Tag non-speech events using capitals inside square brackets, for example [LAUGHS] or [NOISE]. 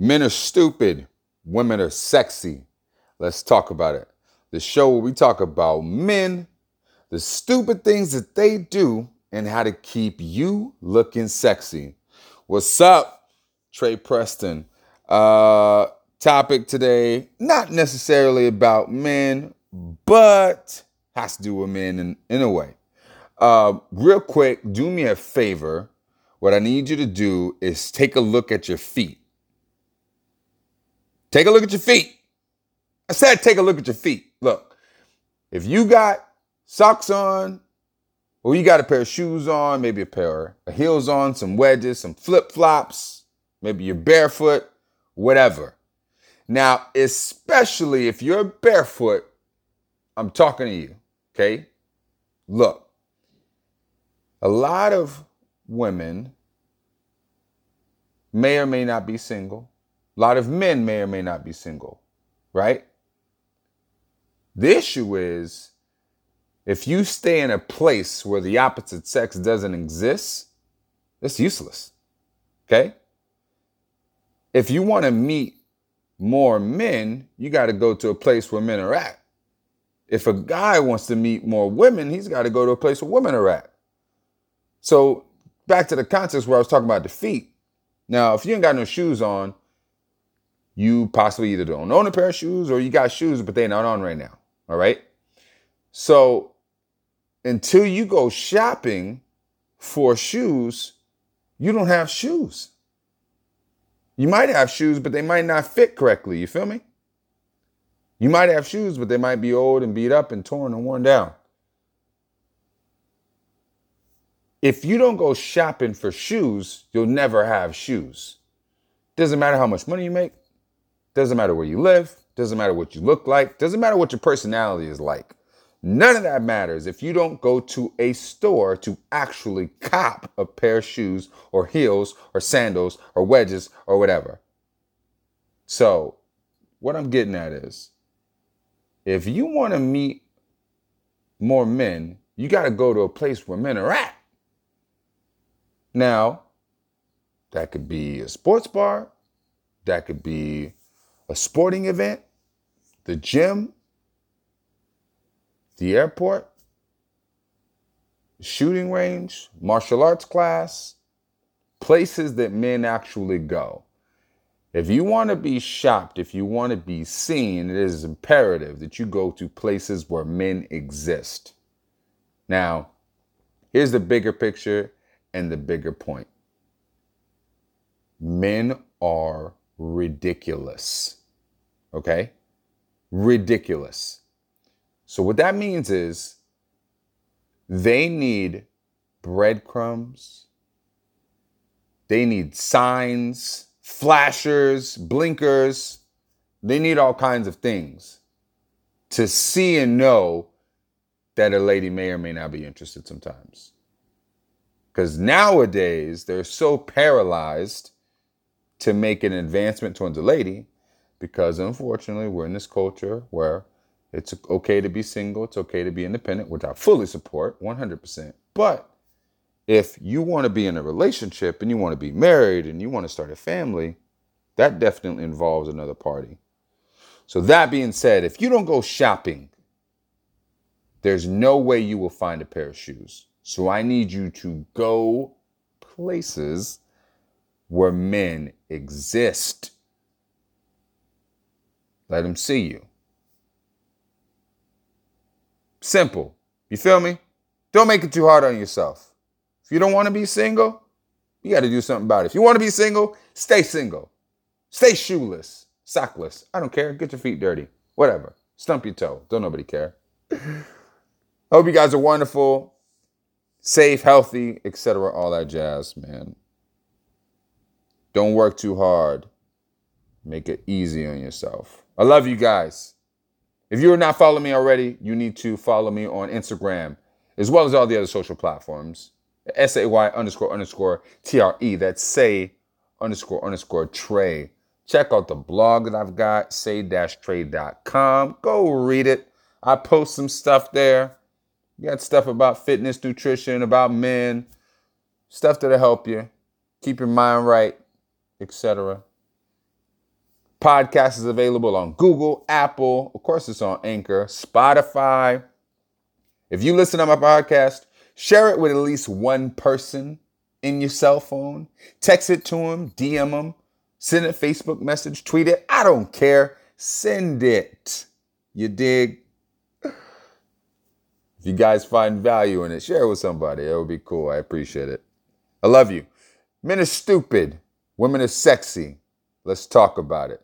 Men are stupid, women are sexy. Let's talk about it. The show where we talk about men, the stupid things that they do, and how to keep you looking sexy. What's up, Trey Preston? Uh, topic today, not necessarily about men, but has to do with men in, in a way. Uh, real quick, do me a favor. What I need you to do is take a look at your feet. Take a look at your feet. I said take a look at your feet. Look, if you got socks on, or you got a pair of shoes on, maybe a pair of heels on, some wedges, some flip flops, maybe you're barefoot, whatever. Now, especially if you're barefoot, I'm talking to you, okay? Look, a lot of women may or may not be single. A lot of men may or may not be single, right? The issue is if you stay in a place where the opposite sex doesn't exist, it's useless. Okay? If you want to meet more men, you got to go to a place where men are at. If a guy wants to meet more women, he's got to go to a place where women are at. So, back to the context where I was talking about the feet. Now, if you ain't got no shoes on, you possibly either don't own a pair of shoes or you got shoes, but they're not on right now. All right. So until you go shopping for shoes, you don't have shoes. You might have shoes, but they might not fit correctly. You feel me? You might have shoes, but they might be old and beat up and torn and worn down. If you don't go shopping for shoes, you'll never have shoes. Doesn't matter how much money you make, doesn't matter where you live, doesn't matter what you look like, doesn't matter what your personality is like. None of that matters if you don't go to a store to actually cop a pair of shoes or heels or sandals or wedges or whatever. So, what I'm getting at is if you want to meet more men, you got to go to a place where men are at. Now, that could be a sports bar, that could be a sporting event, the gym, the airport, shooting range, martial arts class, places that men actually go. If you want to be shopped, if you want to be seen, it is imperative that you go to places where men exist. Now, here's the bigger picture and the bigger point men are ridiculous. Okay? Ridiculous. So, what that means is they need breadcrumbs, they need signs, flashers, blinkers, they need all kinds of things to see and know that a lady may or may not be interested sometimes. Because nowadays they're so paralyzed to make an advancement towards a lady because unfortunately we're in this culture where it's okay to be single, it's okay to be independent, which I fully support 100%. But if you want to be in a relationship and you want to be married and you want to start a family, that definitely involves another party. So, that being said, if you don't go shopping, there's no way you will find a pair of shoes. So, I need you to go places where men exist. Let them see you. Simple. You feel me? Don't make it too hard on yourself. If you don't want to be single, you got to do something about it. If you want to be single, stay single. Stay shoeless, sockless. I don't care. Get your feet dirty. Whatever. Stump your toe. Don't nobody care. [LAUGHS] Hope you guys are wonderful, safe, healthy, etc. All that jazz, man. Don't work too hard. Make it easy on yourself. I love you guys. If you're not following me already, you need to follow me on Instagram as well as all the other social platforms. S A Y underscore underscore T R E. That's say underscore underscore Trey. Check out the blog that I've got, say-trey.com. Go read it. I post some stuff there. You got stuff about fitness, nutrition, about men, stuff that'll help you keep your mind right, etc. Podcast is available on Google, Apple, of course, it's on Anchor, Spotify. If you listen to my podcast, share it with at least one person in your cell phone. Text it to them, DM them, send a Facebook message, tweet it. I don't care. Send it. You dig? If you guys find value in it, share it with somebody. It would be cool. I appreciate it. I love you. Men are stupid. Women are sexy. Let's talk about it.